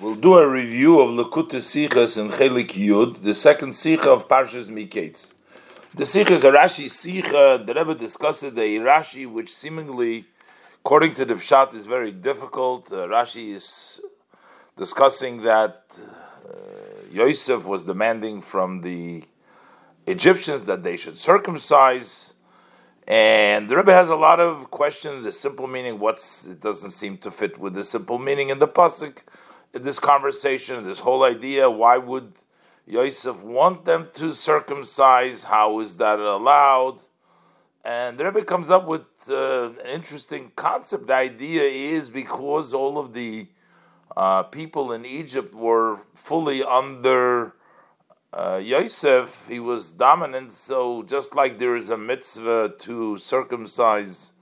We'll do a review of Lakut Sichas in Chelik Yud, the second Sicha of Parshas Miketz. The Sicha is a Rashi Sicha. The Rebbe discussed a Rashi which seemingly, according to the Pshat, is very difficult. Uh, Rashi is discussing that uh, Yosef was demanding from the Egyptians that they should circumcise. And the Rebbe has a lot of questions. The simple meaning, what's it doesn't seem to fit with the simple meaning in the pasuk this conversation, this whole idea, why would Yosef want them to circumcise? How is that allowed? And the Rebbe comes up with uh, an interesting concept. The idea is because all of the uh, people in Egypt were fully under uh, Yosef, he was dominant. So just like there is a mitzvah to circumcise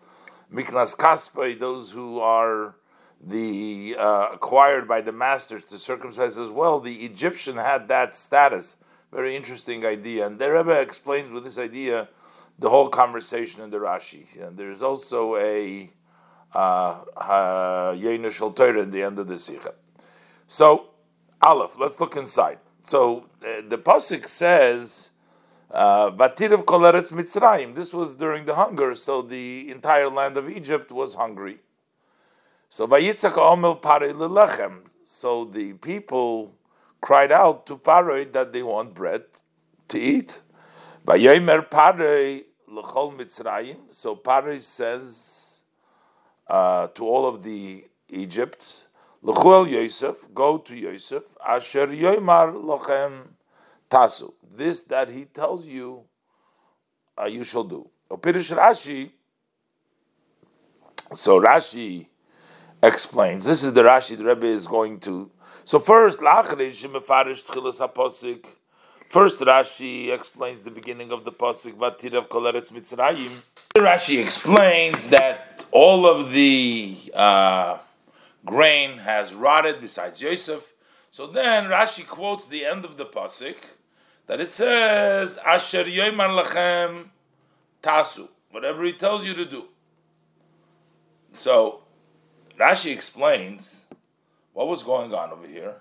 Miknas Kaspai, those who are the uh, acquired by the masters to circumcise as well, the Egyptian had that status. Very interesting idea. And the Rebbe explains with this idea the whole conversation in the Rashi. And there's also a uh, Yenu uh, Torah in the end of the Sikha. So, Aleph, let's look inside. So, uh, the Pasuk says, Vatir of Koleretz Mitzrayim. This was during the hunger, so the entire land of Egypt was hungry. So Vayitzak Omel Pare Lelechem. So the people cried out to Paroi that they want bread to eat. Vayomer Pare Lechol Mitzrayim. So Paroi says uh, to all of the Egypt, Lechuel Yosef, go to Yosef, Asher Yoimar Lochem Tasu. This that he tells you, uh, you shall do. Opirish Rashi. So Rashi explains. This is the Rashi the Rebbe is going to. So first, First, Rashi explains the beginning of the pasuk Vatirav Koleretz Mitzrayim. Rashi explains that all of the uh, grain has rotted besides Yosef. So then Rashi quotes the end of the pasuk that it says Asher Yoimar Lachem Tasu, whatever he tells you to do. So Rashi explains what was going on over here.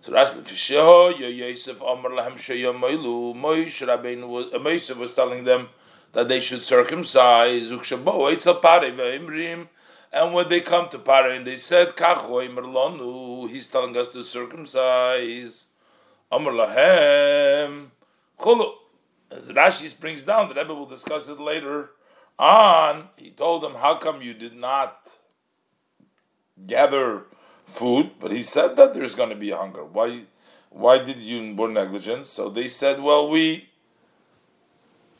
So Rashi Yosef Amar Lahem Sheyamailu Moshe Rabbeinu was uh, Moshe was telling them that they should circumcise Ukshabo Eitzel Pare Ve'imrim and when they come to Pare and they said Kachoy Merlonu he's telling us to circumcise Amar Lahem. Chulu as Rashi brings down the Rebbe will discuss it later on. He told them how come you did not gather food, but he said that there's going to be hunger. Why? Why did you more negligence? So they said, well, we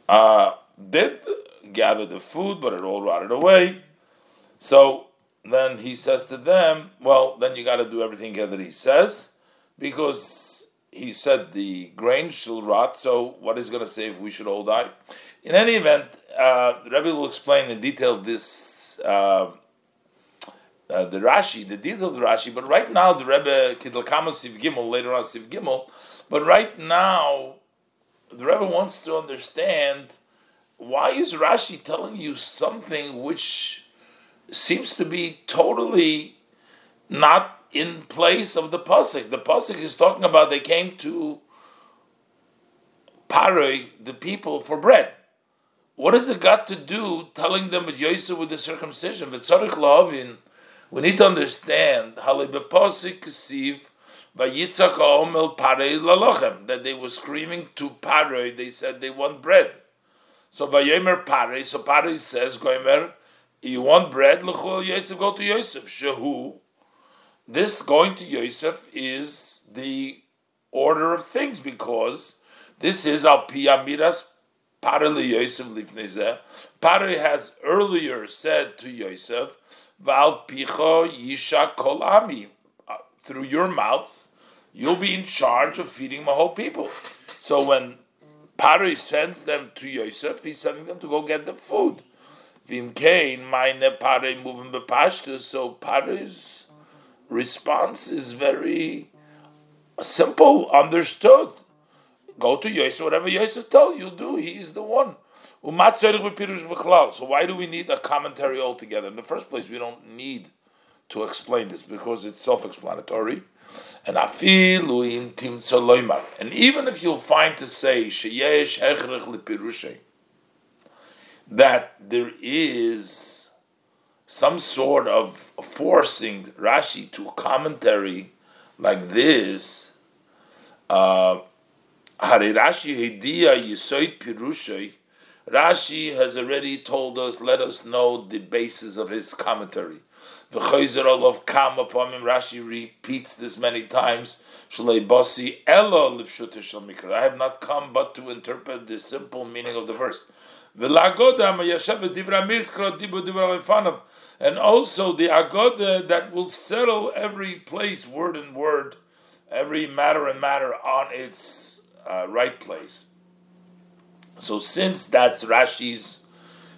uh, did gather the food, but it all rotted away. So then he says to them, well, then you got to do everything that he says, because he said the grain shall rot. So what is going to say if we should all die? In any event, uh, Rebbe will explain in detail this. Uh, uh, the Rashi, the detailed Rashi, but right now the Rebbe Kidlakama Siv Gimel, later on Siv Gimel, but right now the Rebbe wants to understand why is Rashi telling you something which seems to be totally not in place of the pasuk. The pasuk is talking about they came to Paroi, the people, for bread. What has it got to do telling them with Yosef with the circumcision? But Tzarich Lahavin we need to understand that they were screaming to Paroi, they said they want bread. So Vayomer Paroi, so says, Goimer, you want bread? Yosef, go to Yosef. Shehu. This going to Yosef is the order of things because this is al piyamiras Paroi Yosef lifnezeh. Paroi has earlier said to Yosef, Val picho yisha kol ami. Uh, through your mouth, you'll be in charge of feeding my whole people. So when Pari sends them to Yosef, he's sending them to go get the food. Vim kain meine Pari moving bepashtus. So Pari's response is very simple, understood. Go to Yosef, whatever Yosef tell you, do. He's the one. So why do we need a commentary altogether? In the first place, we don't need to explain this because it's self-explanatory. And. And even if you'll find to say that there is some sort of forcing Rashi to commentary like this, uh, Rashi Rashi has already told us, let us know the basis of his commentary. of Kam upon him, Rashi repeats this many times. I have not come but to interpret the simple meaning of the verse. And also the agoda that will settle every place, word and word, every matter and matter on its uh, right place. So since that's Rashi's,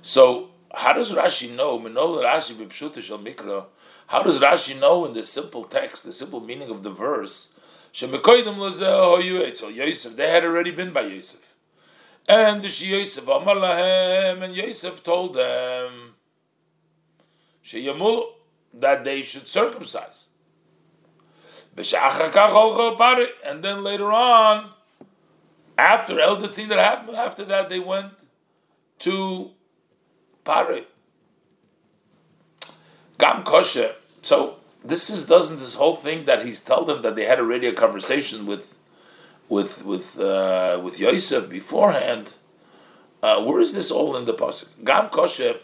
so how does Rashi know? Rashi How does Rashi know in the simple text, the simple meaning of the verse? So Yosef, they had already been by Yosef. And the Yosef Amar and Yosef told them sheyamul that they should circumcise. And then later on, after all the thing that happened, after that they went to Pare. Gam kosher. So this is doesn't this whole thing that he's told them that they had already a conversation with with with uh, with Yosef beforehand. Uh, where is this all in the pasuk? Gam kosher.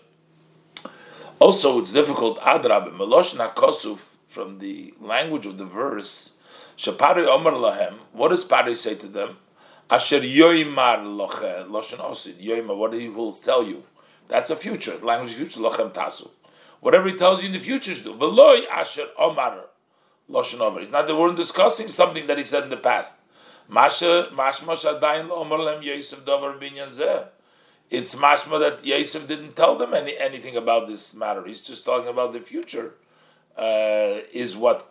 Also, it's difficult. Adrab melosh nakosuf from the language of the verse. Shapari Omer lahem. What does Pari say to them? Asher yoimar loche loshen osid yoimar. What he will tell you. That's a future language. Future lochem tasu. Whatever he tells you in the future, do. Veloy asher omar loshen over. It's not that we're discussing something that he said in the past. Masha mashma shadayin omar lem Yosef dover binyan zeh. It's mashma that Yosef didn't tell them any, anything about this matter. He's just talking about the future. Uh, is what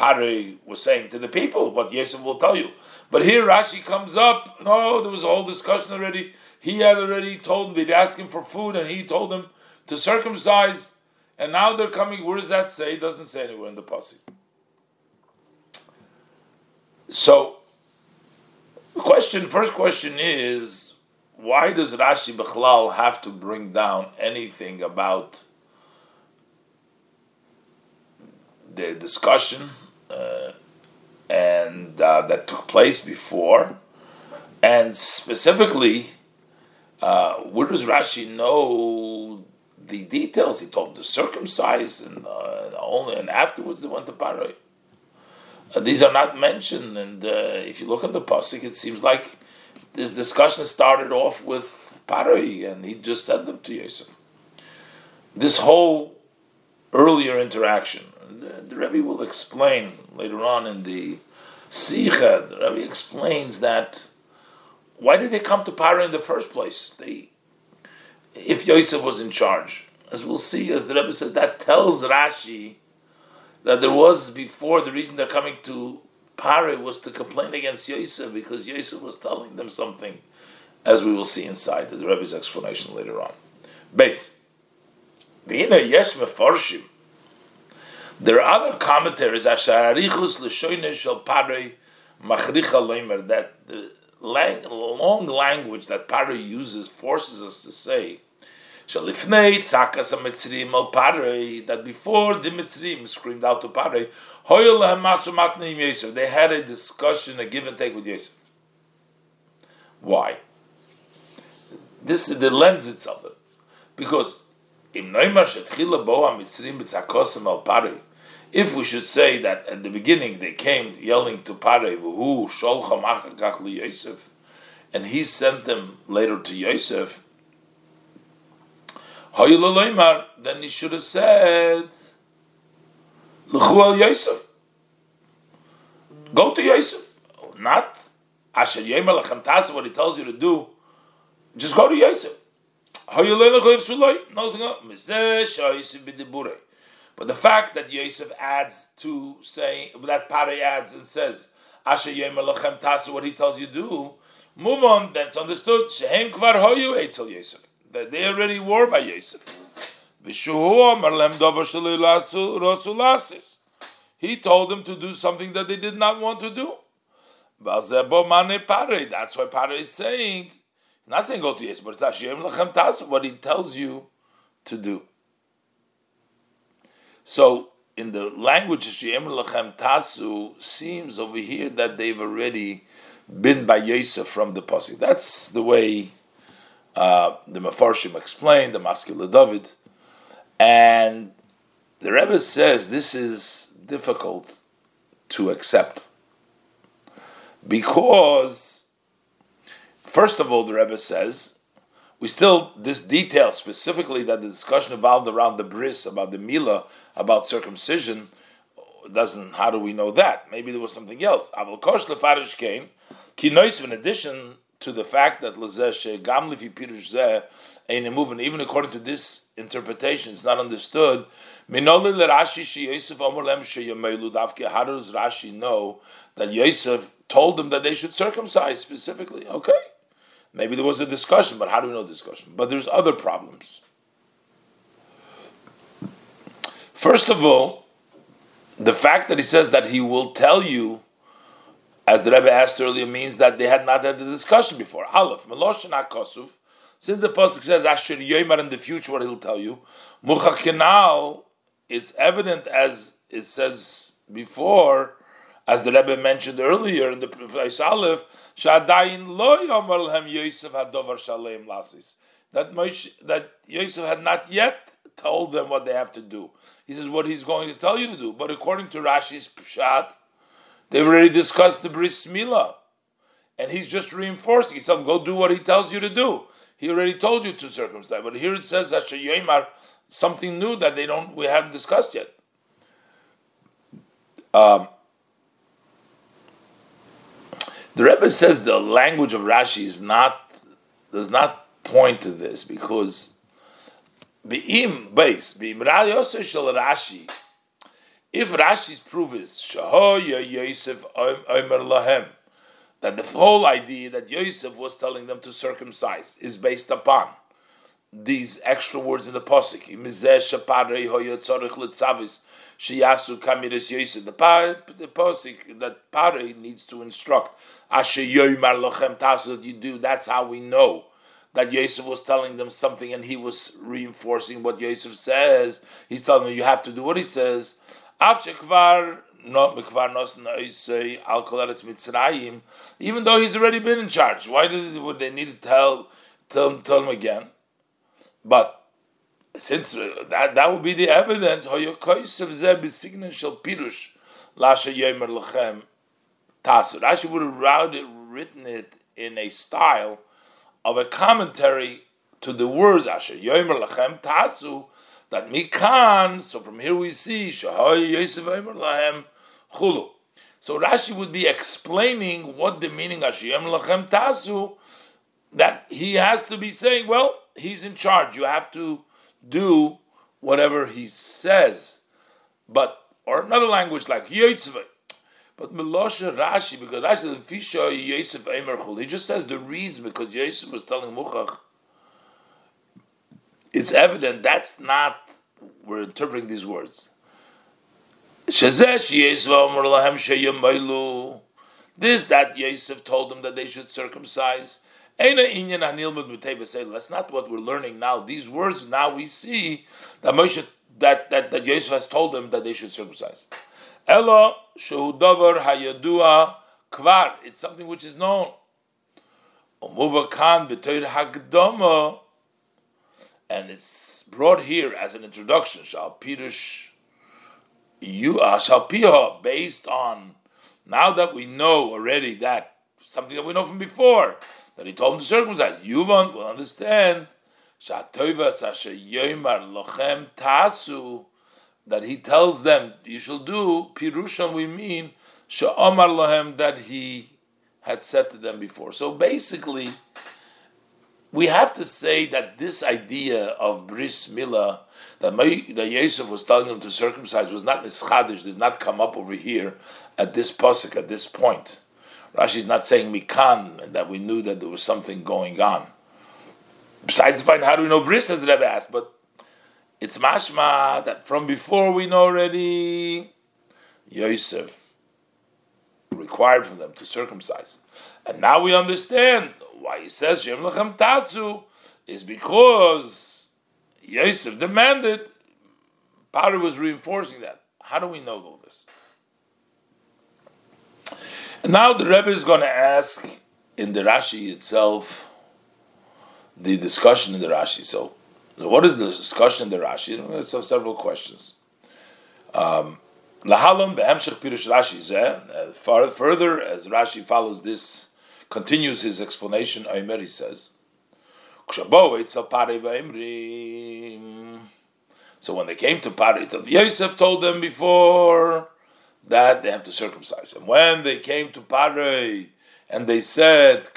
Pari was saying to the people, what Yosef will tell you. But here Rashi comes up. No, there was a whole discussion already. He had already told them they'd ask him for food, and he told them to circumcise. And now they're coming. Where does that say? It doesn't say anywhere in the pasuk. So, the question, first question is, why does Rashi Bechlal have to bring down anything about the discussion and uh, that took place before, and specifically, uh, where does Rashi know the details? He told them to circumcise, and uh, only and afterwards they went to Paroi. Uh, these are not mentioned, and uh, if you look at the pasuk, it seems like this discussion started off with Paroi, and he just said them to Yosef. This whole earlier interaction the, the Rebbe will explain later on in the Sikha, the Rebbe explains that why did they come to Paro in the first place? They, if Yosef was in charge, as we'll see, as the Rebbe said, that tells Rashi that there was before the reason they're coming to Pare was to complain against Yosef because Yosef was telling them something, as we will see inside the Rebbe's explanation later on. Base. Yesh Meforshim there are other commentaries, Asharichus L'shoine Shel Machricha Leimer, that the long language that Parei uses forces us to say, that before the Mitzrim screamed out to Yosef, they had a discussion, a give and take with Yosef. Why? This is the lends itself because im Neumar Shetchila Bo HaMitzrim B'Tzakosim Al Parei, if we should say that at the beginning they came yelling to Pare, Yosef, and he sent them later to Yosef, then he should have said, Yosef. Go to Yosef. Not Asher Yemer Lachem what he tells you to do. Just go to Yosef. But the fact that Yosef adds to say that Pare adds and says Asher Lachem Tasu, what he tells you do, move on. That's understood. Shehem Kvar Hoyu Eitzel Yosef that they already were by Yosef. He told them to do something that they did not want to do. That's why Pare is saying, not saying go to yes, but what he tells you to do. So in the language of Lachem Tasu seems over here that they've already been by Yosef from the Pasuk. That's the way uh, the Mefarshim explained, the Maskil David. And the Rebbe says this is difficult to accept because, first of all, the Rebbe says we still this detail specifically that the discussion involved around the bris about the mila about circumcision doesn't. How do we know that? Maybe there was something else. Aval kosh lefarish came in addition to the fact that Lazesh Gam Lifi Pirush Zeh ain't even according to this interpretation, it's not understood. Minoli Rashi Shi Yosef Omer Lem Davke. How does Rashi know that Yosef told them that they should circumcise specifically? Okay, maybe there was a discussion, but how do we know discussion? But there's other problems. First of all, the fact that he says that he will tell you as the Rebbe asked earlier, means that they had not had the discussion before. Aleph, Meloshin HaKosuf, since the Pasuk says Asher Yoimar in the future, what he'll tell you, Muchakinal, it's evident as it says before, as the Rebbe mentioned earlier in the Prophet Aleph, Yosef hadovar lasis. That Moshe, that Yosef had not yet told them what they have to do. He says what he's going to tell you to do. But according to Rashi's Pshat, They've already discussed the bris milah, and he's just reinforcing. Telling, "Go do what he tells you to do." He already told you to circumcise, but here it says Asher Yomar something new that they don't we haven't discussed yet. Um, the Rebbe says the language of Rashi is not does not point to this because the im base the Rashi if Rashi's proof is Shahoya Yosef Omer Lahem, that the whole idea that Yosef was telling them to circumcise is based upon these extra words in the posik. The the posik that Pare needs to instruct. Asher yoymar lochem tasu that you do. That's how we know that Yosef was telling them something, and he was reinforcing what Yosef says. He's telling them you have to do what he says. Even though he's already been in charge, why did would they need to tell tell tell him again? But since uh, that that would be the evidence, Rashi would have written it in a style of a commentary to the words Asher Yomer Lachem Tasu that mikan. So from here we see shahay Yosef lahem chulu. So Rashi would be explaining what the meaning Hashem lachem tasu. That he has to be saying, well, he's in charge. You have to do whatever he says. But or another language like Yotzvah. But Melosha Rashi, because Rashi Fisha Yosef Eimer Chul, he just says the reason because Yosef was telling Muchach it's evident that's not we're interpreting these words. This that Yosef told them that they should circumcise. That's not what we're learning now. These words now we see that Moshe that, that, that Yosef has told them that they should circumcise. Elo shehudavar hayadua kvar. It's something which is known. Umuvakan and it's brought here as an introduction, Shal Pirush you uh, Shal based on now that we know already that something that we know from before, that he told him to circumcise, Yuvan will understand that he tells them you shall do Pirushon we mean Sha'omar Lohem that he had said to them before. So basically we have to say that this idea of bris milah that, that Yosef was telling them to circumcise was not nischadish, did not come up over here at this pasuk at this point. Rashi is not saying mikan and that we knew that there was something going on. Besides the fact, how do we know bris? As the Rebbe asked, but it's mashma that from before we know already Yosef required from them to circumcise. And now we understand why he says Shem Lechem Tasu is because Yosef demanded. Paro was reinforcing that. How do we know all this? Now the Rebbe is going to ask in the Rashi itself the discussion in the Rashi. So, what is the discussion in the Rashi? There's several questions. Um, Lahalon behemshech pirush Rashi zeh. Further, as Rashi follows this, continues his explanation. Omer says, So when they came to Pari, Yosef told them before that they have to circumcise. And when they came to Pari and they said,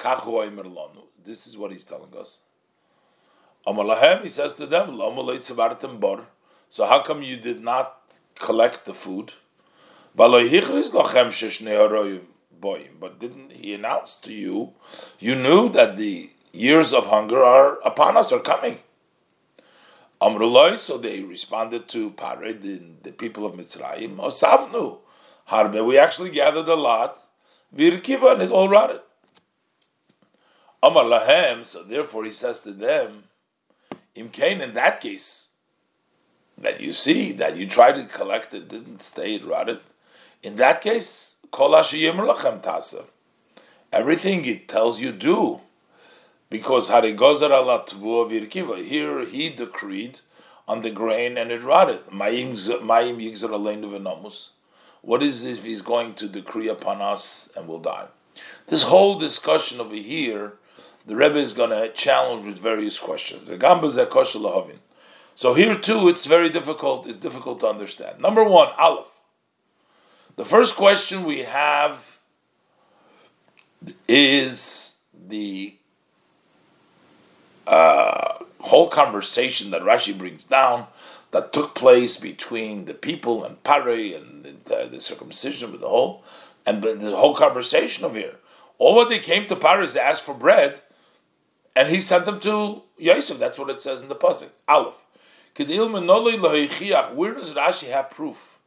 This is what he's telling us. Amalahem, he says to them, bor. So how come you did not collect the food. But didn't he announce to you? You knew that the years of hunger are upon us, are coming. Amrullah, so they responded to Pared, the, the people of Mitzrayim, Osavnu, Harbe, we actually gathered a lot, Virkiva, and it all rotted. Amar Lahem, so therefore he says to them, Imkain, in that case, that you see that you tried to collect it, didn't stay, it rotted. In that case, everything it tells you do, because here he decreed on the grain and it rotted. What is if he's going to decree upon us and we'll die? This whole discussion over here, the Rebbe is going to challenge with various questions. The Gambas so here too, it's very difficult. It's difficult to understand. Number one, Aleph. The first question we have is the uh, whole conversation that Rashi brings down that took place between the people and Pare and the, the circumcision with the whole and the, the, whole conversation of here. All what they came to Pare is to ask for bread, and he sent them to Yosef. That's what it says in the pasuk. Aleph. Where does Rashi have proof?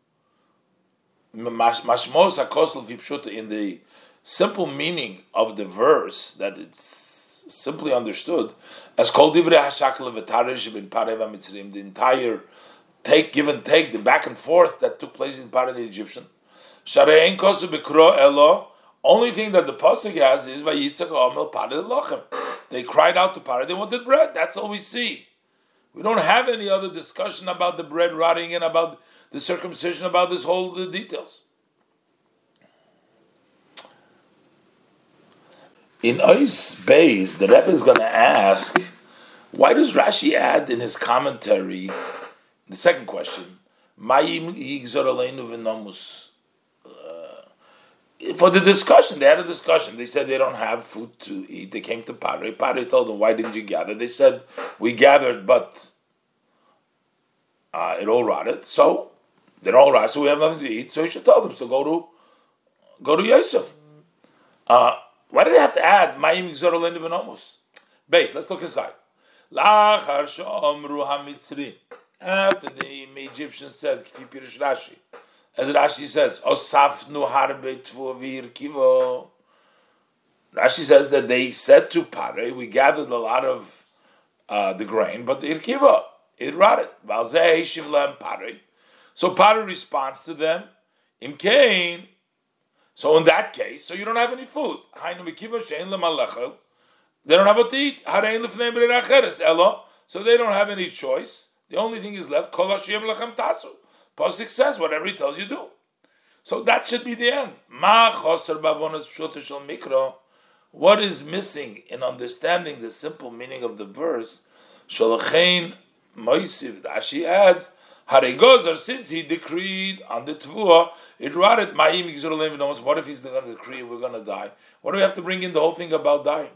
In the simple meaning of the verse, that it's simply understood, as called the entire take, give and take, the back and forth that took place in part of the Egyptian. Only thing that the pasuk has is They cried out to Parah, they wanted bread. That's all we see. We don't have any other discussion about the bread rotting and about the circumcision, about this whole the details. In Ois Bays, the Rebbe is going to ask, why does Rashi add in his commentary, the second question, Mayim for the discussion, they had a discussion. They said they don't have food to eat. They came to Pare. Pare told them, "Why didn't you gather?" They said, "We gathered, but uh, it all rotted. So they're all rotted. So we have nothing to eat. So you should tell them. So go to go to Yosef. Uh, why did they have to add Mayim Gzorolenu Venomus? Base. Let's look inside. After the Egyptians said, Rashi as Rashi says, Osafnu harbe tvuvir kivo. Rashi says that they said to Pare, we gathered a lot of uh, the grain, but the irkiva, it rotted. So Pare responds to them, Imkain. So in that case, so you don't have any food. They don't have what to eat. So they don't have any choice. The only thing is left. Pasuk says whatever he tells you to do. So that should be the end. What is missing in understanding the simple meaning of the verse? Shalachain Moisiv. Rashi adds, Haregozar, since he decreed on the Tvua, it rotted Ma'im What if he's going to decree we're going to die? What do we have to bring in the whole thing about dying?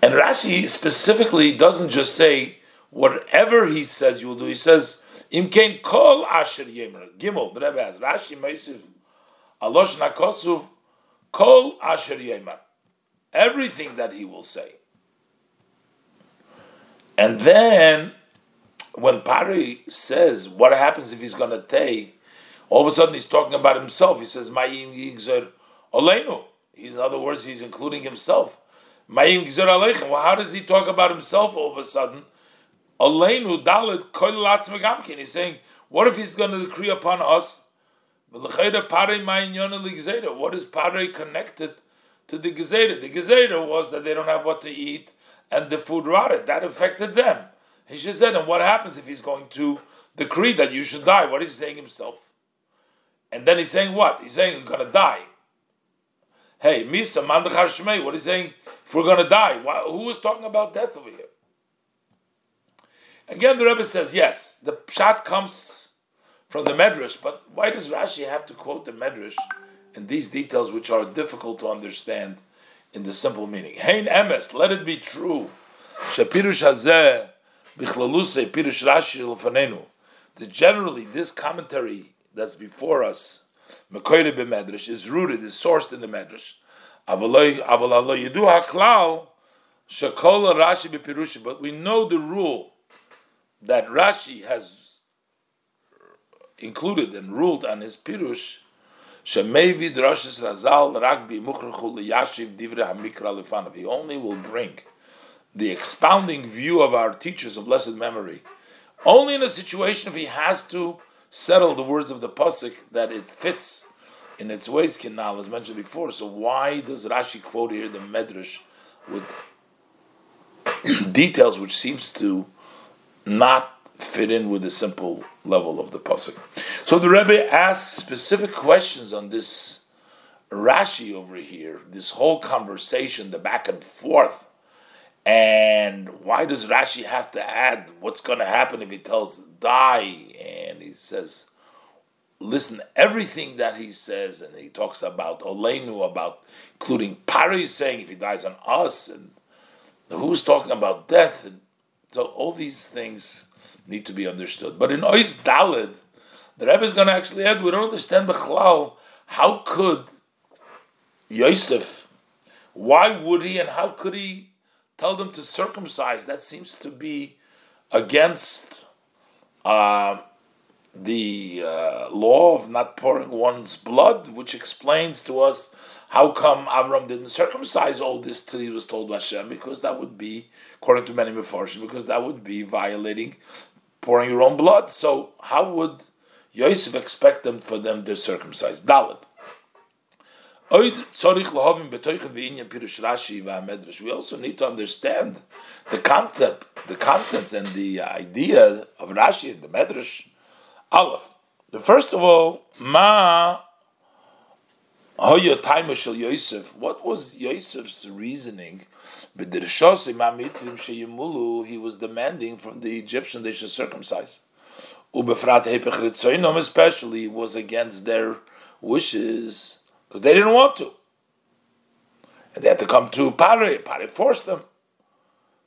And Rashi specifically doesn't just say whatever he says you will do. He says imkein kol asher yemer gimel. The Rebbe has Rashi meisiv alosh nakosuv kol asher yemer. Everything that he will say. And then when Pari says, what happens if he's going to take, all of a sudden he's talking about himself. He says, Mayim Yigzer. He's, in other words, he's including himself. Mayim Yigzer Aleichem. Well, how does he talk about himself all of a sudden? Olenu Dalit Koilatz Megamkin. He's saying, what if he's going to decree upon us? What is Pare connected to the Gezerah? The Gezerah was that they don't have what to eat and the food rotted. That affected them. He should said, and what happens if he's going to decree that you should die? What is he saying himself? And then he's saying what? He's saying you're to die. Hey, Misa, Mandachar Shmei, what is he saying? If we're to die, why, who is talking about death over here? Again, the Rebbe says, yes, the pshat comes from the Medrash, but why does Rashi have to quote the Medrash in these details which are difficult to understand in the simple meaning? Hein emes, let it be true. Shapirush hazeh Bichlaluse Pirush Rashi Lefanenu. That generally this commentary that's before us, Mekoyre b'Medrash, is rooted, is sourced in the Medrash. Avalalo Yedu Haklal Shakola Rashi b'Pirusha. But we know the rule that Rashi has included and ruled on his Pirush. Shemevi Drashis Razal Rak B'Muchrechu Liyashiv Divre Hamikra Lefanav. He only will bring the expounding view of our teachers of blessed memory, only in a situation if he has to settle the words of the pasuk that it fits in its ways canal as mentioned before. So why does Rashi quote here the Medrash with details which seems to not fit in with the simple level of the pasuk? So the Rebbe asks specific questions on this Rashi over here, this whole conversation, the back and forth and why does Rashi have to add what's going to happen if he tells die? And he says, listen, everything that he says, and he talks about Olenu, about including Pari saying if he dies on us, and who's talking about death. And so all these things need to be understood. But in Ois Dalid, the Rebbe is going to actually add, we don't understand Bechlal, how could Yosef, why would he and how could he tell them to circumcise. That seems to be against uh, the uh, law of not pouring one's blood, which explains to us how come Avram didn't circumcise all this till he was told by Hashem, because that would be, according to many Mefarshim, because that would be violating pouring your own blood. So how would Yosef expect them for them to circumcise? Dalit. We also need to understand the concept, the contents, and the idea of Rashi and the Medrash. Aleph. The first of all, Ma. What was Yosef's reasoning? He was demanding from the Egyptian they should circumcise. Especially was against their wishes because they didn't want to. And they had to come to Pare. Pare forced them.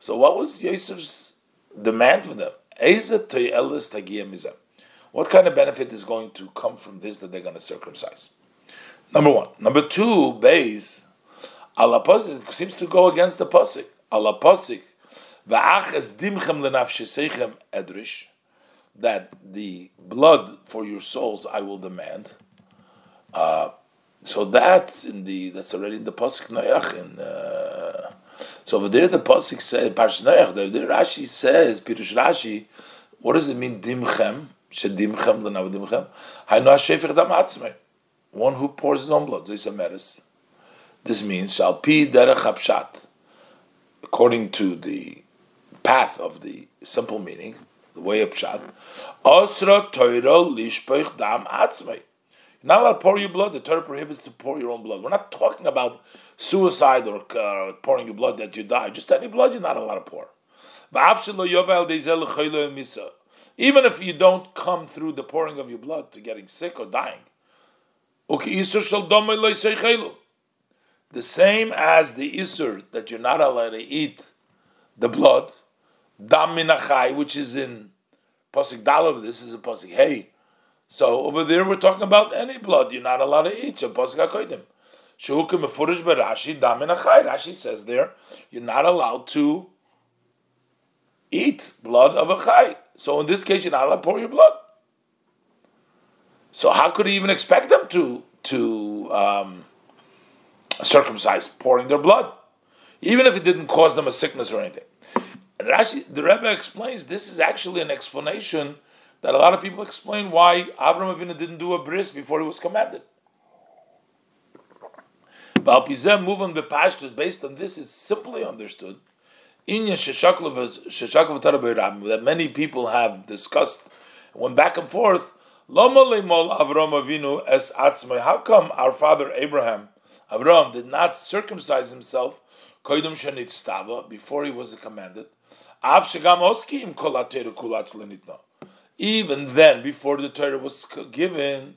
So what was Yosef's demand for them? What kind of benefit is going to come from this that they're going to circumcise? Number one. Number two, base. Allah posik seems to go against the posik. Allah posik. edrish. That the blood for your souls I will demand. Uh, so that's in the that's already in the pasuk Noach. In uh, so over there, the pasuk says Parsh Noach. The, the Rashi says Pirush Rashi. What does it mean? Dimchem shedimchem lenav dimchem. Haynu hashefich dam. One who pours his own blood. This means shall pi derech. According to the path of the simple meaning, the way of pshat, osra toiro lishpoich dam atzmei not allowed to pour your blood. The Torah prohibits to pour your own blood. We're not talking about suicide or uh, pouring your blood that you die. Just any blood you're not allowed to pour. Even if you don't come through the pouring of your blood to getting sick or dying. The same as the isur that you're not allowed to eat the blood, dam minachai, which is in pasuk dalav. This is a pasuk hey so over there we're talking about any blood you're not allowed to eat. So Rashi Rashi says there you're not allowed to eat blood of a chai. So in this case, you're not allowed to pour your blood. So how could he even expect them to to um, circumcise pouring their blood, even if it didn't cause them a sickness or anything? And Rashi, the Rebbe explains this is actually an explanation that a lot of people explain why Avram Avinu didn't do a bris before he was commanded. Based on this is simply understood. That many people have discussed, went back and forth. How come our father Abraham, Abraham, did not circumcise himself before he was commanded? Even then, before the Torah was given,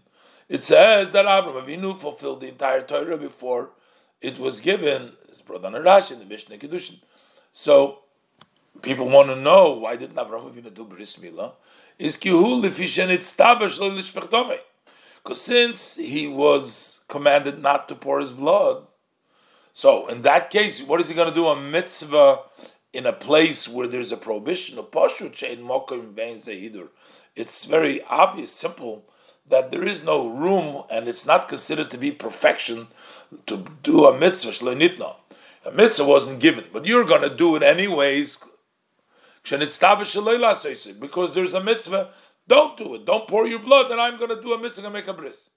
it says that Abraham Avinu fulfilled the entire Torah before it was given. It's brought on a Rashi in the Mishnah Kedushin. So people want to know why didn't Abraham Avinu do bris milah? Is kihu itztabash Because since he was commanded not to pour his blood, so in that case, what is he going to do? A mitzvah in a place where there's a prohibition of zehidur. It's very obvious, simple that there is no room and it's not considered to be perfection to do a mitzvah shlenitna. A mitzvah wasn't given, but you're going to do it anyways. Because there's a mitzvah, don't do it. Don't pour your blood, and I'm going to do a mitzvah and make a bris.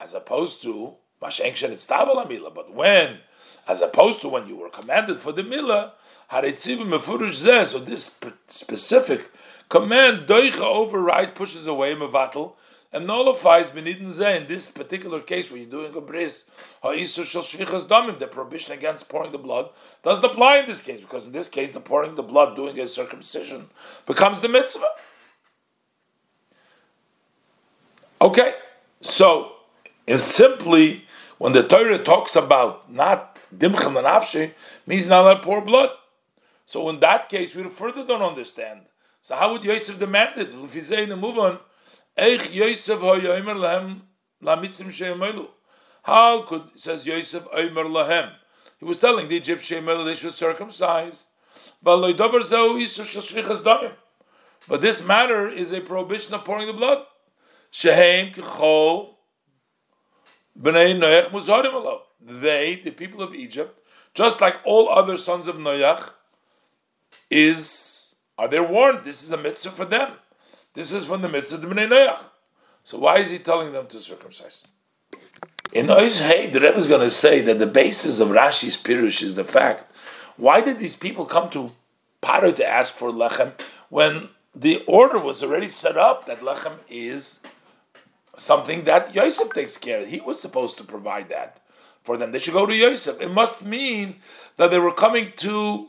As opposed to but when, as opposed to when you were commanded for the milah, so this specific command doicha override pushes away mevatel and nullifies benidin zeh. In this particular case, where you're doing a bris, the prohibition against pouring the blood doesn't apply in this case because in this case, the pouring the blood, doing a circumcision, becomes the mitzvah. Okay, so it's simply when the Torah talks about not dimcham and means not allowed to pour blood. So in that case, we further don't understand. So how would Yosef demand it? If he's saying move on, Yosef lahem How could says Yosef Omer lahem? He was telling the Egyptian they should circumcise. But this matter is a prohibition of pouring the blood. Shehem kichol b'nei Noach muzarim They, the people of Egypt, just like all other sons of Noach, is are they warned? This is a mitzvah for them. This is from the mitzvah of the Bnei Noach. So why is he telling them to circumcise? In Ois Hey, the Rebbe is going to say that the basis of Rashi's Pirush is the fact why did these people come to Paro to ask for lechem when the order was already set up that lechem is something that Yosef takes care of? He was supposed to provide that for them. They should go to Yosef. It must mean that they were coming to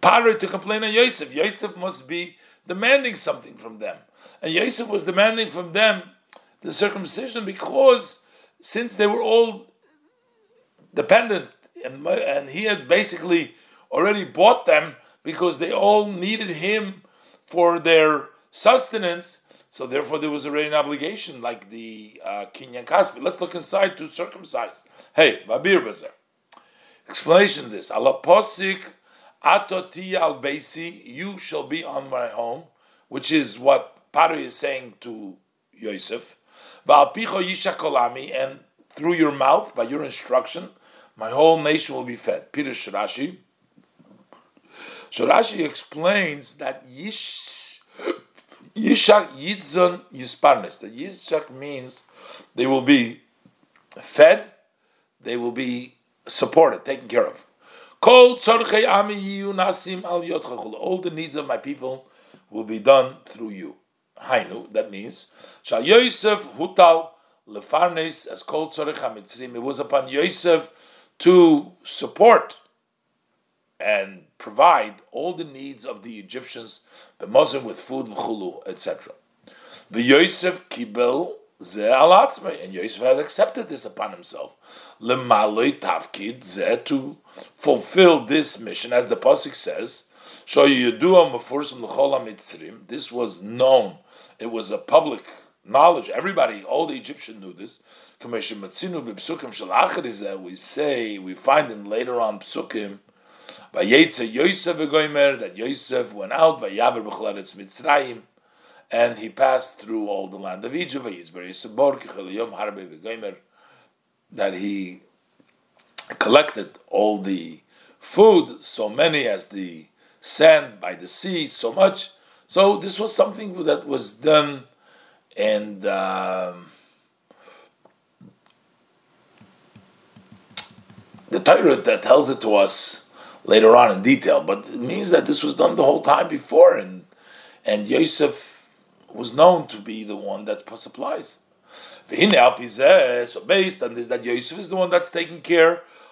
Paro to complain on Yosef. Yosef must be demanding something from them. And Yosef was demanding from them the circumcision because since they were all dependent and, and he had basically already bought them because they all needed him for their sustenance. So therefore, there was already an obligation, like the uh, Kinyan Kaspi. Let's look inside to circumcise. Hey, Babir Bazar. Explanation this. Allah posik atoti al beisi. You shall be on my home, which is what Paro is saying to Yosef, and through your mouth, by your instruction, my whole nation will be fed. Peter Shirashi. So Rashi explains that Yish, Yishak Yitzon Yisparnes. That Yishak means they will be fed, they will be supported, taken care of. All the needs of my people will be done through you. Hainu, that means, Shal Yosef Hutal Lefarnes as called Tzorech HaMitzrim. It was upon Yosef to support and provide all the needs of the Egyptians, the Muslim with food, v'chulu, etc. The Yosef Kibel ze alatzme, and Yosef has accepted this upon himself. Lemaloi tavkid ze to fulfill this mission, as the pasuk says. This was known. It was a public knowledge. Everybody, all the Egyptians knew this. We say, we find in later on psukim, that Yosef went out Mitzrayim, and he passed through all the land of Egypt. That he collected all the food, so many as the sand by the sea, so much. So this was something that was done, and um, the Torah that tells it to us later on in detail, but it means that this was done the whole time before, and and Yosef was known to be the one that supplies. So based on this, that Yosef is the one that's taking care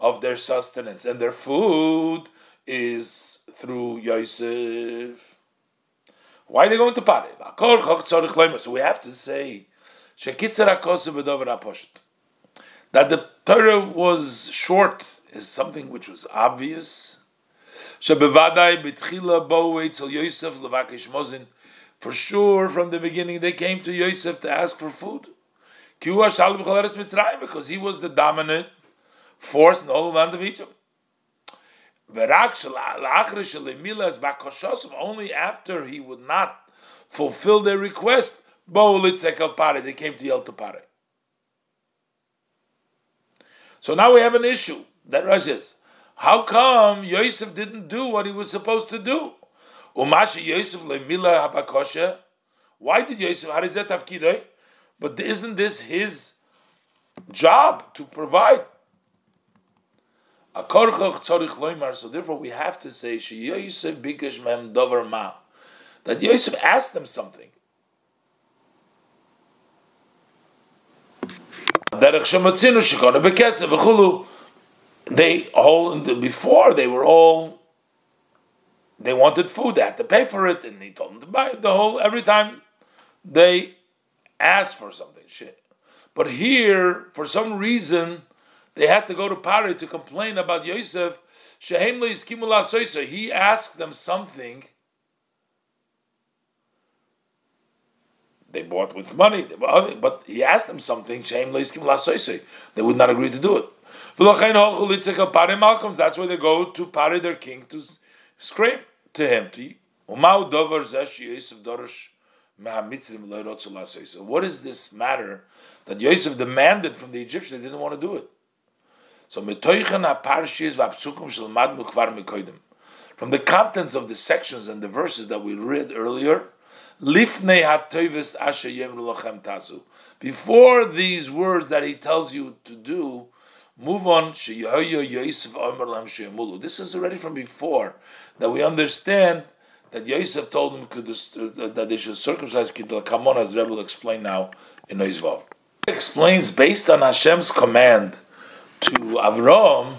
of their sustenance and their food is through Yosef. Why are they going to Pari? So we have to say that the Torah was short is something which was obvious. For sure, from the beginning, they came to Yosef to ask for food because he was the dominant force in the whole land of Egypt. Only after he would not fulfill their request, they came to Yel Pare. So now we have an issue that Rash is. How come Yosef didn't do what he was supposed to do? Umashi Yosef lemila habakosha. Why did Yosef? How is that tafkidoi? Eh? But isn't this his job to provide? So therefore, we have to say that Yosef asked them something. They all before they were all they wanted food, they had to pay for it, and he told them to buy it. the whole every time they asked for something. But here, for some reason, they had to go to Pari to complain about Yosef. He asked them something. They bought with money, but he asked them something. They would not agree to do it. That's why they go to Pari, their king, to scream to him. What is this matter that Yosef demanded from the Egyptians? They didn't want to do it. So from the contents of the sections and the verses that we read earlier, before these words that he tells you to do, move on. This is already from before that we understand that Yosef told them uh, that they should circumcise Kidal Kamon, as Rebbe will explain now in Noizvav. explains based on Hashem's command to Avram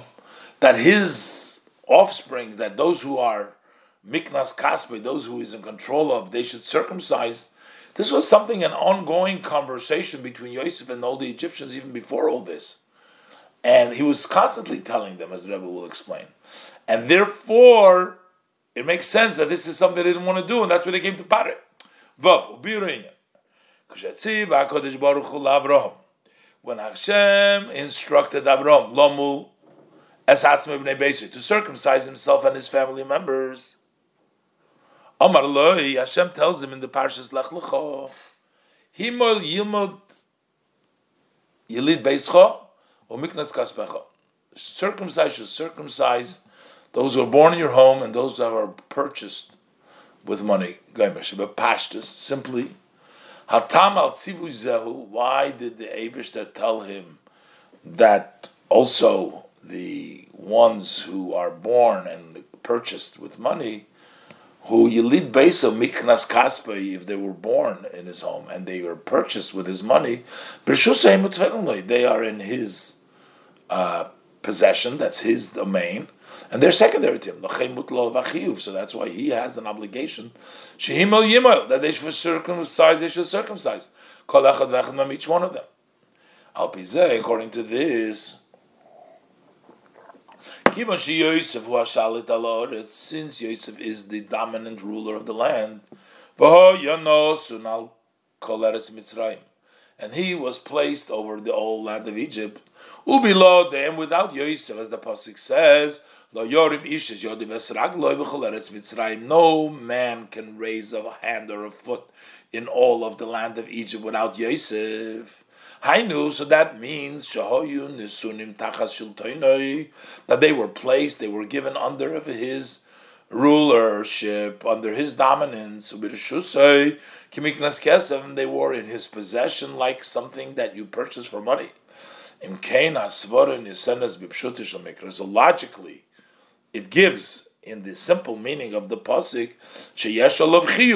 that his offspring, that those who are Miknas Kaspe, those who is in control of, they should circumcise. This was something, an ongoing conversation between Yosef and all the Egyptians even before all this. And he was constantly telling them, as the Rebbe will explain. And therefore, it makes sense that this is something they didn't want to do, and that's why they came to Pare. When Hashem instructed Avram, Lomul, to circumcise himself and his family members, Amar Loi, Hashem tells him in the Parshas Lech Lecho, Himol Yilmod Yilid Beischo, Miknas Kaspecho. Circumcise should circumcise those who are born in your home and those that are purchased with money. But pashtus, simply. Hatam al zehu, why did the Abishter tell him that also the ones who are born and purchased with money, who yilid beisa miknas kaspa, if they were born in his home and they were purchased with his money, they are in his uh, possession, that's his domain, and they're secondary to him. So that's why he has an obligation. That they should circumcise. They should circumcise. Each one of them. Al according to this. Since Yosef is the dominant ruler of the land, and he was placed over the whole land of Egypt. Them without Yosef, as the pasuk says, no man can raise a hand or a foot in all of the land of Egypt without Yosef. Hainu, so that means that they were placed, they were given under his rulership, under his dominance. And they were in his possession like something that you purchase for money. So logically, it gives in the simple meaning of the pasuk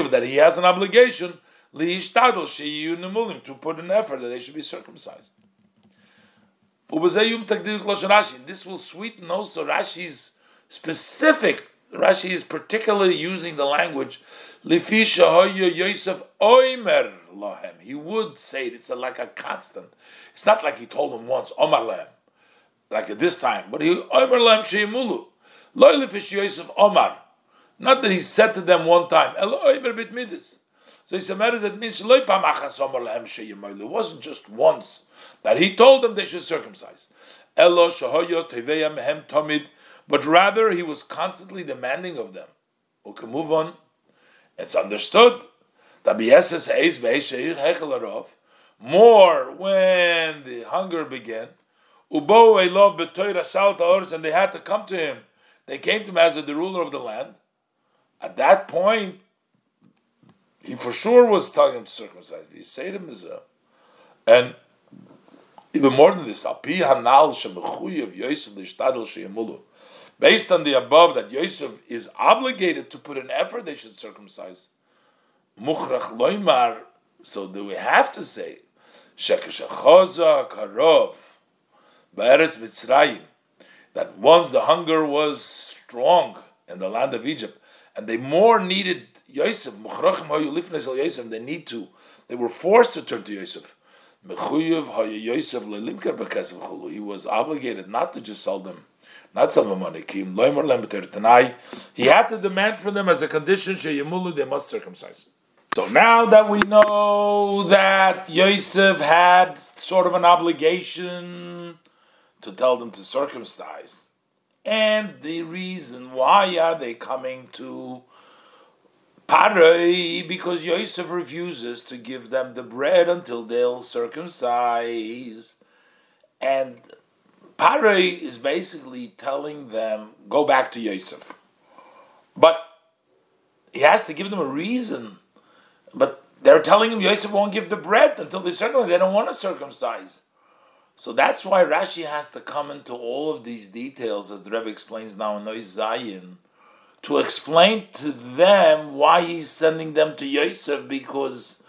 that he has an obligation to put an effort that they should be circumcised. This will sweeten also Rashi's specific. Rashi is particularly using the language Yosef Oimer Lahem. He would say it. It's a, like a constant. It's not like he told them once Omar Lahem, like at this time, but he Oimer Lahem Sheimulu. Omar. Not that he said to them one time. So he said, that means it wasn't just once that he told them they should circumcise. But rather he was constantly demanding of them. On. It's understood that more when the hunger began. And they had to come to him. They came to him as the ruler of the land. At that point, he for sure was telling him to circumcise. He said him is and even more than this, Based on the above, that Yosef is obligated to put an effort, they should circumcise. So do we have to say, Shekeshachoza karov, Ba'eretz Mitzrayim, that once the hunger was strong in the land of Egypt, and they more needed Yosef, they need to, they were forced to turn to Yosef. He was obligated not to just sell them, not sell them money. He had to demand from them as a condition, they must circumcise. So now that we know that Yosef had sort of an obligation to tell them to circumcise, and the reason why are they coming to Paroi, because Yosef refuses to give them the bread until they'll circumcise. And Paroi is basically telling them, go back to Yosef. But he has to give them a reason. But they're telling him Yosef won't give the bread until they circumcise. They don't want to circumcise. So that's why Rashi has to come into all of these details, as the Rebbe explains now in Nois Zayin to explain to them why he's sending them to Yosef because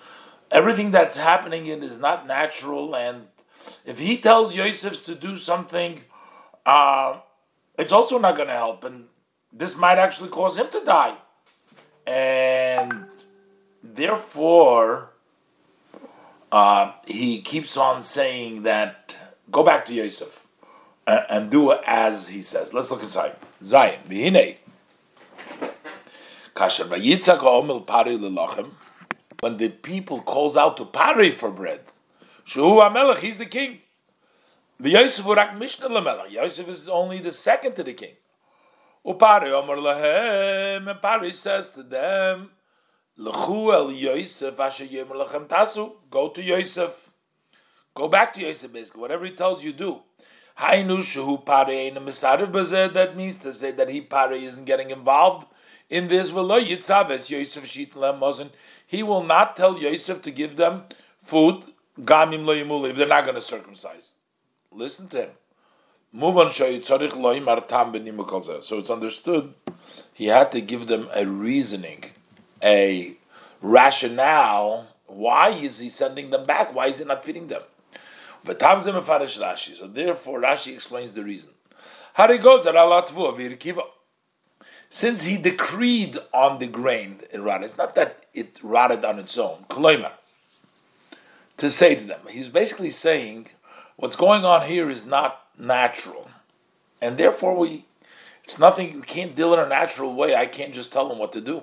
everything that's happening in is not natural, and if he tells Yosef to do something, uh, it's also not going to help, and this might actually cause him to die, and therefore. Uh, he keeps on saying that go back to Yosef and, and do as he says. Let's look inside. Zion. Kasher vayitzak pari. When the people calls out to pari for bread, shu amelech, he's the king. The Yosef urak lemelech. Yosef is only the second to the king. Upari omer lehem, and pari says to them, Go to Yosef. Go back to Yosef, basically. Whatever he tells you, do. Hainu That means to say that he pari isn't getting involved in this Yosef He will not tell Yosef to give them food if they're not going to circumcise. Listen to him. So it's understood. He had to give them a reasoning, a rationale. Why is he sending them back? Why is he not feeding them? So therefore, Rashi explains the reason. Since he decreed on the grain, it rotted. It's not that it rotted on its own. To say to them, he's basically saying, what's going on here is not natural, and therefore we, it's nothing. We can't deal in a natural way. I can't just tell them what to do.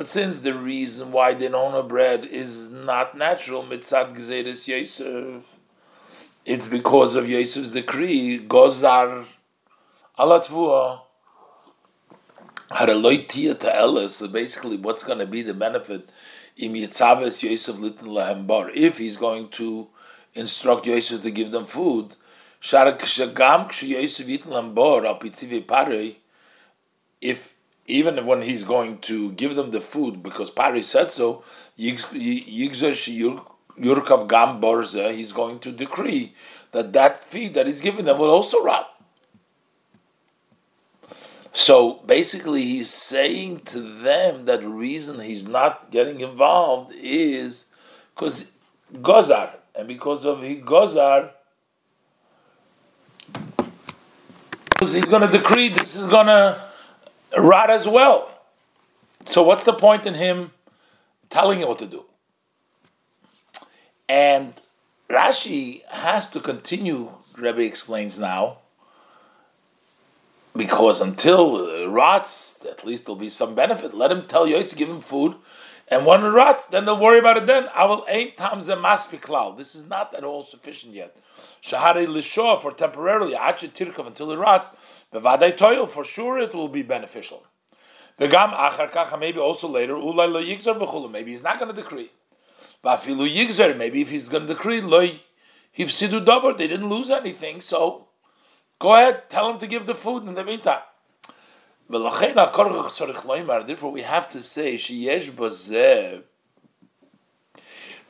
But since the reason why they don't have bread is not natural, mitzad gzeres Yosef, it's because of Yosef's decree, gozar alatvua. Elis, so basically what's going to be the benefit im Yitzaves Yosef Litin Lahem Bar, if he's going to instruct Yosef to give them food, if even when he's going to give them the food because Pari said so, Yurkav Gam Borza, he's going to decree that that feed that he's giving them will also rot. So basically, he's saying to them that the reason he's not getting involved is because Gozar, and because of he Gozar, because he's going to decree this is going to rot as well. So what's the point in him telling him what to do? And Rashi has to continue, Rebbe explains now, because until it rots, at least there'll be some benefit. Let him tell Yosef, give him food, and when it rots, then they'll worry about it then. I will ain't tamze maspiklal. This is not at all sufficient yet. Shahari lishor for temporarily, ache tirkov until it rots. Bevadai toil, for sure it will be beneficial. Begam achar kacha, maybe also later, ulay lo yigzar v'chulu, maybe he's not going to decree. Bafilu yigzar, maybe if he's going to decree, lo hivsidu dabar, they didn't lose anything, so Go ahead, tell him to give the food in the meantime. Therefore, we have to say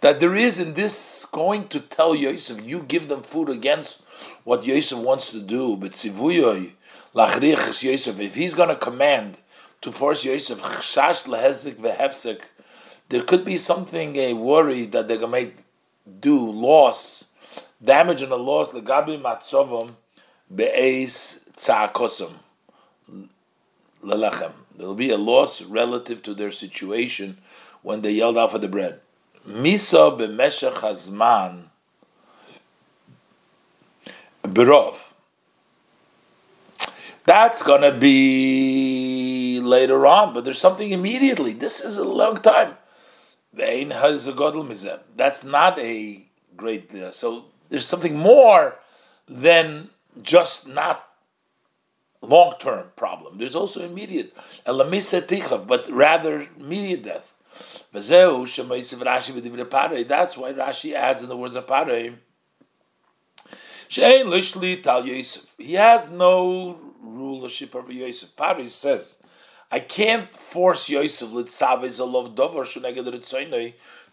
that there is in this going to tell Yosef, you give them food against what Yosef wants to do. But if he's going to command to force Yosef, there could be something a worry that they're going to do loss, damage and a loss. Be'ez tza'akosum There will be a loss relative to their situation when they yelled out for the bread. Misa b'meshech hazman berov. That's going to be later on, but there's something immediately. This is a long time. That's not a great. Uh, so there's something more than just not long term problem. There's also immediate but rather immediate death. That's why Rashi adds in the words of Pare. He has no rulership over Yosef. Pare says, I can't force Yosef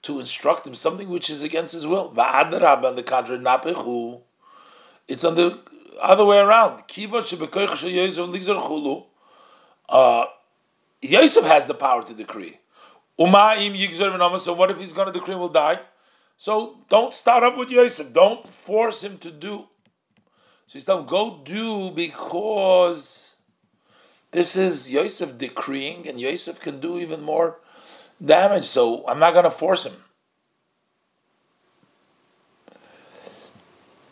to instruct him something which is against his will. On the contrary, it's on the other way around. Uh, Yosef has the power to decree. So what if he's going to decree will die? So don't start up with Yosef. Don't force him to do. So he's telling go do because this is Yosef decreeing, and Yosef can do even more damage. So I'm not going to force him.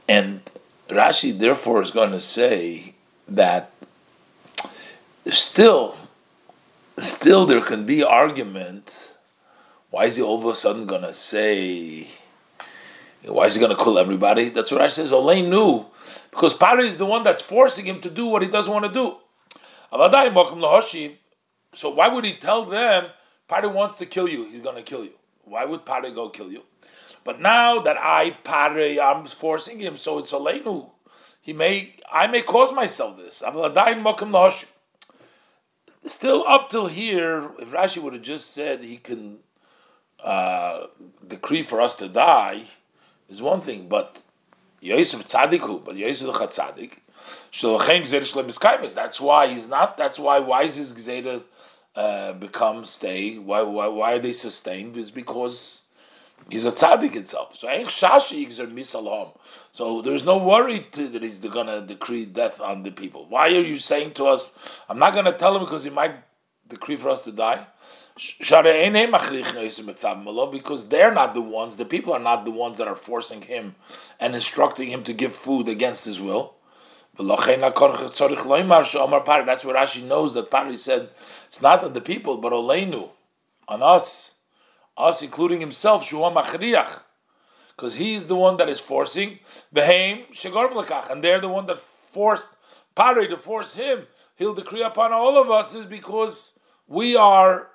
And Rashi therefore is going to say that still, still there can be argument. Why is he all of a sudden going to say? Why is he going to kill everybody? That's what Rashi says. Olain knew because Pari is the one that's forcing him to do what he doesn't want to do. So why would he tell them Pari wants to kill you? He's going to kill you. Why would Pari go kill you? But now that I pare, I'm forcing him, so it's Aleinu. He may, I may cause myself this. Still up till here, if Rashi would have just said he can uh, decree for us to die, is one thing, but Yosef tzaddiku, but Yosef tzaddik, that's why he's not. That's why why is his gzeda uh, become stay? Why why why are they sustained? Is because he's a tzaddik itself. So shashi. So there's no worry to, that he's to decree death on the people. Why are you saying to us? I'm not to tell him because he might decree for us to die. Because they're not the ones, the people are not the ones that are forcing him and instructing him to give food against his will. That's where Rashi knows that Pari said it's not on the people, but Oleinu, on us, us including himself, because he's the one that is forcing Behem Shegor and they're the one that forced Pari to force him. He'll decree upon all of us is because we are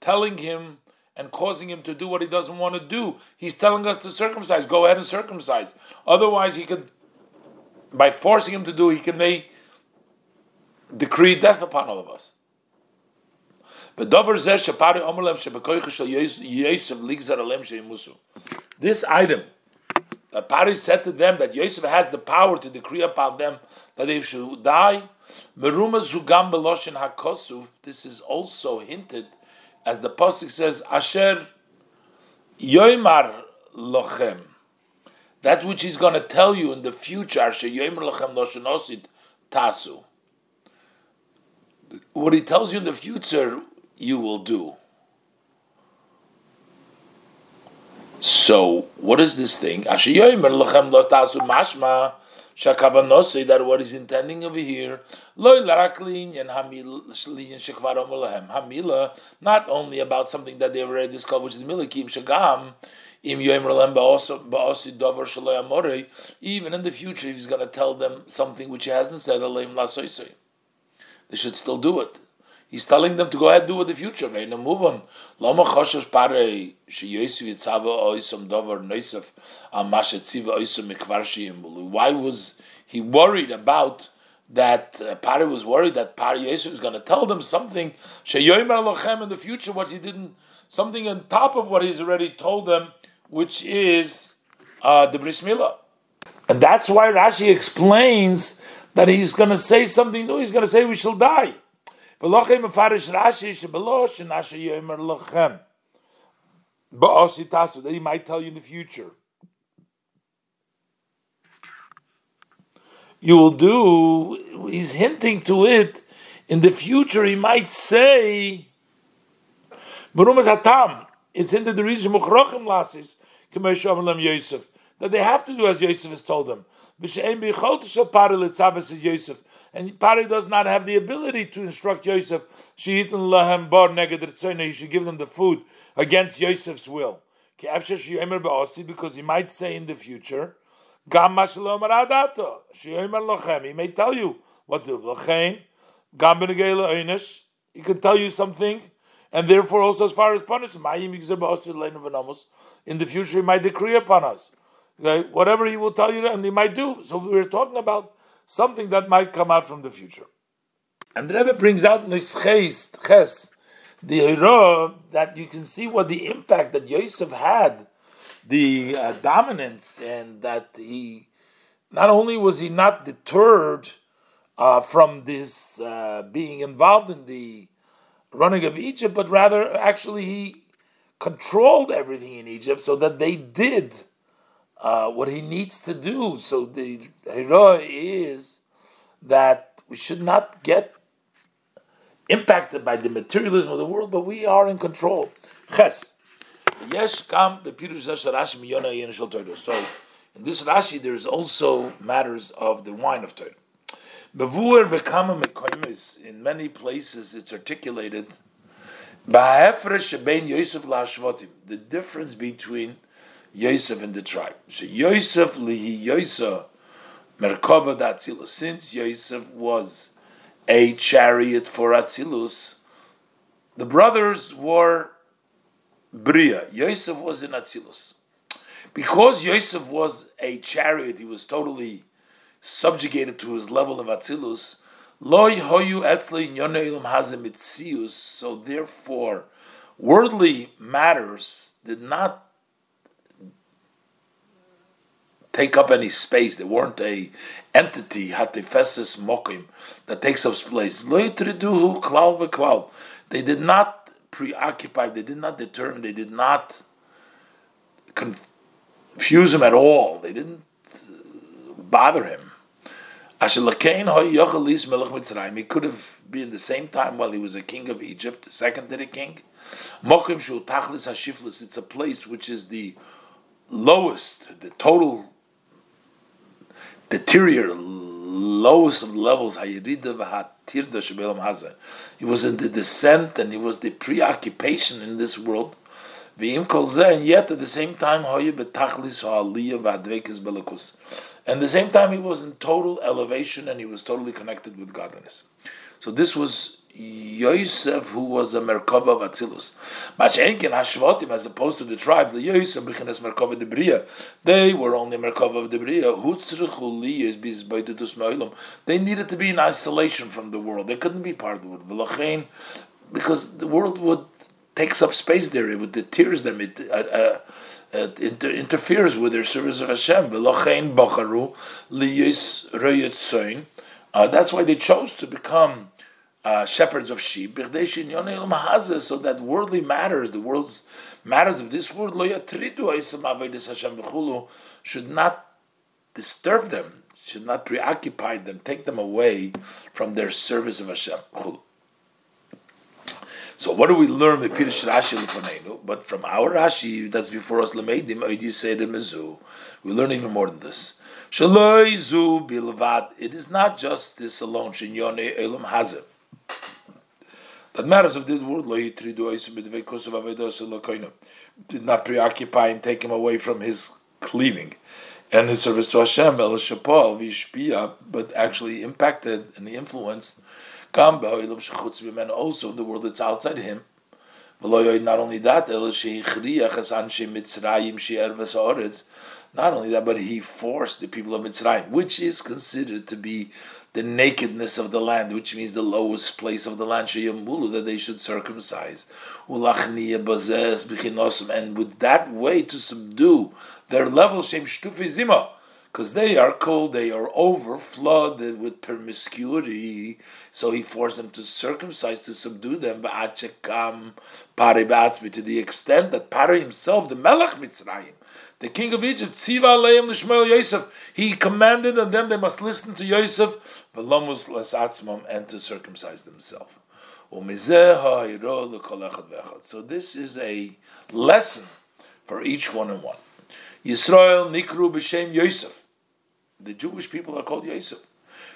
telling him and causing him to do what he doesn't want to do. He's telling us to circumcise. Go ahead and circumcise. Otherwise, he could, by forcing him to do, he can may decree death upon all of us. This item that Pari said to them that Yosef has the power to decree upon them that they should die. This is also hinted as the pasuk says, Asher Yoimar Lochem. That which he's going to tell you in the future, Asher Yoimar Lochem Tasu. What he tells you in the future, you will do. So, what is this thing? That what he's intending over here, not only about something that they already discovered, which is milikim shagam, even in the future he's going to tell them something which he hasn't said, they should still do it. He's telling them to go ahead and do with the future. move on. Why was he worried about that? Uh, was worried that Pari Yosef is going to tell them something in the future, what he didn't, something on top of what he's already told them, which is uh, the Bris Milah. And that's why Rashi explains that he's going to say something new. He's going to say we shall die. V'lochem mefarish Rashi shebelosh and Asher yomer lochem. Ba'osi tasu that he might tell you in the future. You will do. He's hinting to it. In the future, he might say, "Merumas hatam." It's in the region Mukhrochem lasis that they have to do as Yosef has told them. Yosef and Pari does not have the ability to instruct Yosef, lahem bar he should give them the food against Yosef's will. Because he might say in the future, he may tell you what to do. He can tell you something, and therefore also as far as punishment. In the future, he might decree upon us. Okay? Whatever he will tell you, and he might do. So we're talking about something that might come out from the future. And the Rebbe brings out Nischeis, Ches, the hero that you can see what the impact that Yosef had, the uh, dominance, and that he not only was he not deterred uh, from this uh, being involved in the running of Egypt, but rather actually he controlled everything in Egypt so that they did uh, what he needs to do. So the hero is that we should not get impacted by the materialism of the world, but we are in control. Ches. Yes, kam the So in this Rashi, there's also matters of the wine of Torah. Bevur v'kama mekoimis. In many places, it's articulated. The difference between Yosef in the tribe. So Yosef lihi Yosef Merkava Atzilus. Since Yosef was a chariot for Atzilus, the brothers were Bria. Yosef was in Atzilus. Because Yosef was a chariot, he was totally subjugated to his level of Atzilus. Loy hoyu. So therefore, worldly matters did not take up any space. They weren't a entity hatifesis mokim that takes up space. They did not preoccupy. They did not determine. They did not confuse him at all. They didn't uh, bother him. He could have been the same time while he was a king of Egypt, second to the king. It's a place which is the lowest, the total deterior, lowest of levels. He was in the descent and he was the preoccupation in this world. And yet at the same time, and at the same time, he was in total elevation and he was totally connected with godliness. So this was Yosef, who was a Merkava of Atzilus. Machenkin Hashvatim, as opposed to the tribe, the Yosef, Bechinas Merkava de Bria, they were only Merkava of the Bria. They needed to be in isolation from the world. They couldn't be part of the world. Because the world would takes up space there. It would deters them. It, uh, uh, it inter- interferes with their service of Hashem. Uh, that's why they chose to become uh, shepherds of sheep, so that worldly matters, the world's matters of this world, should not disturb them, should not preoccupy them, take them away from their service of Hashem. So what do we learn with Pirish Rashi? But from our Rashi that's before us Lemeidim Oidi Seder Mezu, we learn even more than this. It is not just this alone. That matters of B'Dvei Avedos Did not preoccupy and take him away from his cleaving and his service to Hashem, El Shapal Vishpia, but actually impacted and influenced also the world that's outside him. Not only that, not only that, but he forced the people of Mitzrayim, which is considered to be the nakedness of the land, which means the lowest place of the land, that they should circumcise. And with that way to subdue their level, Shem Zima because they are cold, they are over flooded with promiscuity. So he forced them to circumcise, to subdue them, to the extent that Pari himself, the Melech Mitzrayim, the king of Egypt, Yosef, he commanded on them they must listen to Yosef, and to circumcise themselves. So this is a lesson for each one and one. Yisrael nikru b'shem Yosef the Jewish people are called Yosef.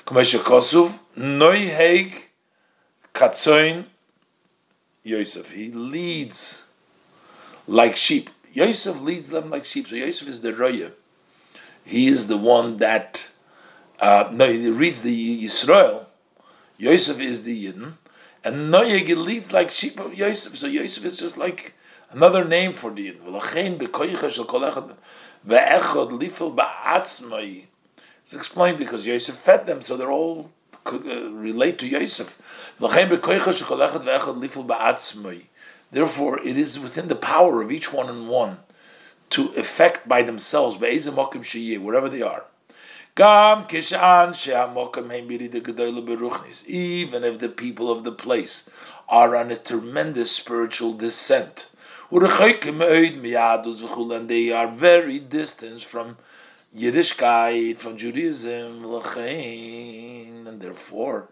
Kamesha Kosuv, Noiheg Katsoin Yosef. He leads like sheep. Yosef leads them like sheep. So Yosef is the Roya. He is the one that, uh, no, he reads the Yisrael. Yosef is the Yidden. And Noyeg leads like sheep of Yosef. So Yosef is just like another name for the Yidden. It's explained because Yosef fed them, so they're all uh, relate to Yosef. Therefore, it is within the power of each one and one to effect by themselves, wherever they are. Even if the people of the place are on a tremendous spiritual descent, and they are very distant from Yiddishkeit from Judaism, and therefore,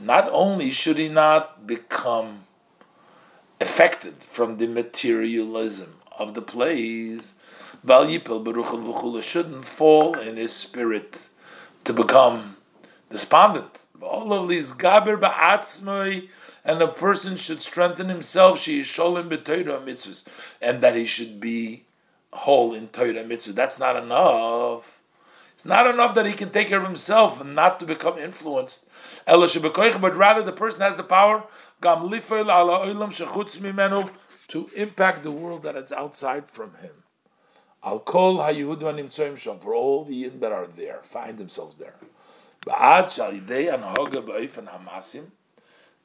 not only should he not become affected from the materialism of the place, but Yipil Baruch al Vukhula shouldn't fall in his spirit to become despondent. All of these gaber ba'atzmai, and a person should strengthen himself, she is sholim mitzvahs, and that he should be whole in Torah mitzvah. That's not enough. It's not enough that he can take care of himself and not to become influenced. But rather, the person has the power to impact the world that is outside from him. Nimtzoim Shom for all the Yidden that are there, find themselves there.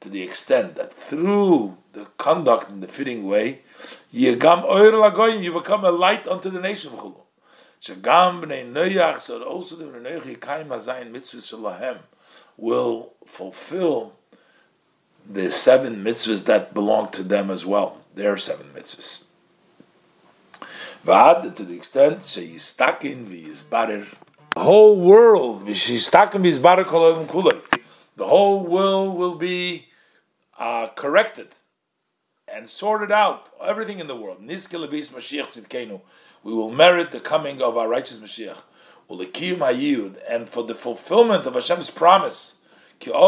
To the extent that through the conduct in the fitting way, you become a light unto the nation. Shagam B'nei Noyach, so also the B'nei Noyach Yikayim Hazayin Mitzvah Shalahem will fulfill the seven mitzvahs that belong to them as well. Their seven mitzvahs. Vad to the extent sheyistakin v'yizbarer. The whole world v'shistakin v'yizbarer kol kulay. The whole world will be uh, corrected and sorted out. Everything in the world. Niskelabis Mashiach tzidkenu. We will merit the coming of our righteous Mashiach. And for the fulfillment of Hashem's promise. Then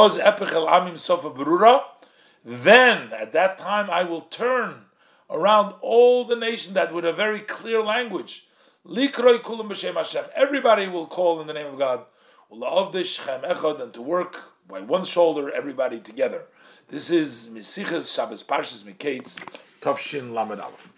at that time I will turn around all the nation that with a very clear language. Everybody will call in the name of God. And to work by one shoulder, everybody together. This is Mesiches Shabbos Parshas Miketz, Tavshin Lamed Aleph.